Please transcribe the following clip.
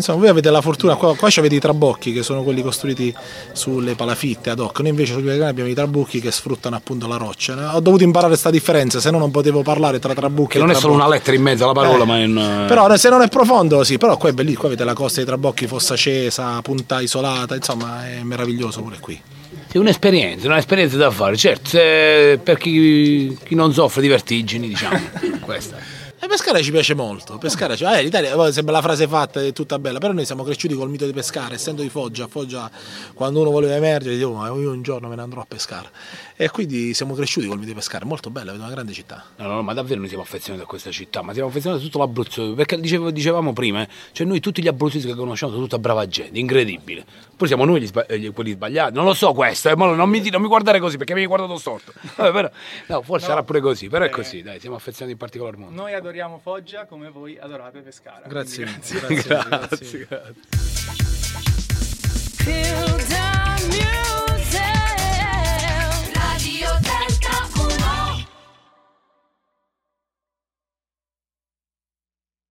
Insomma, voi avete la fortuna, qua, qua avete i trabocchi che sono quelli costruiti sulle palafitte ad hoc, noi invece su Canali abbiamo i trabocchi che sfruttano appunto la roccia. Ho dovuto imparare questa differenza, se no non potevo parlare tra trabocchi Che non e è solo una lettera in mezzo alla parola, Eh, ma è un... Però se non è profondo, sì, però qua è bellissimo, qua avete la costa dei trabocchi, fossa accesa, punta isolata, insomma è meraviglioso pure qui. È un'esperienza, un'esperienza da fare, certo, per chi, chi non soffre di vertigini, diciamo, questa. E pescare ci piace molto, pescare ci... eh, l'Italia sembra la frase fatta è tutta bella, però noi siamo cresciuti col mito di pescare, essendo di Foggia, a Foggia quando uno voleva emergere dicevo ma io un giorno me ne andrò a pescare. E quindi siamo cresciuti col mito di pescare, molto bella, è una grande città. No, no, ma davvero noi siamo affezionati a questa città, ma siamo affezionati a tutto l'Abruzzo, perché dicevo- dicevamo prima, eh, cioè noi tutti gli abruzzesi che conosciamo sono tutta brava gente, incredibile. Poi siamo noi gli sba- eh, quelli sbagliati, non lo so questo, eh, ma non mi, non mi guardare così perché mi hai guardato storto. Vabbè, però- no, forse sarà pure così, però è così, dai, siamo affezionati in particolar modo. Noi adoriamo Foggia come voi adorate Pescara. Grazie, Quindi grazie, grazie. grazie. grazie.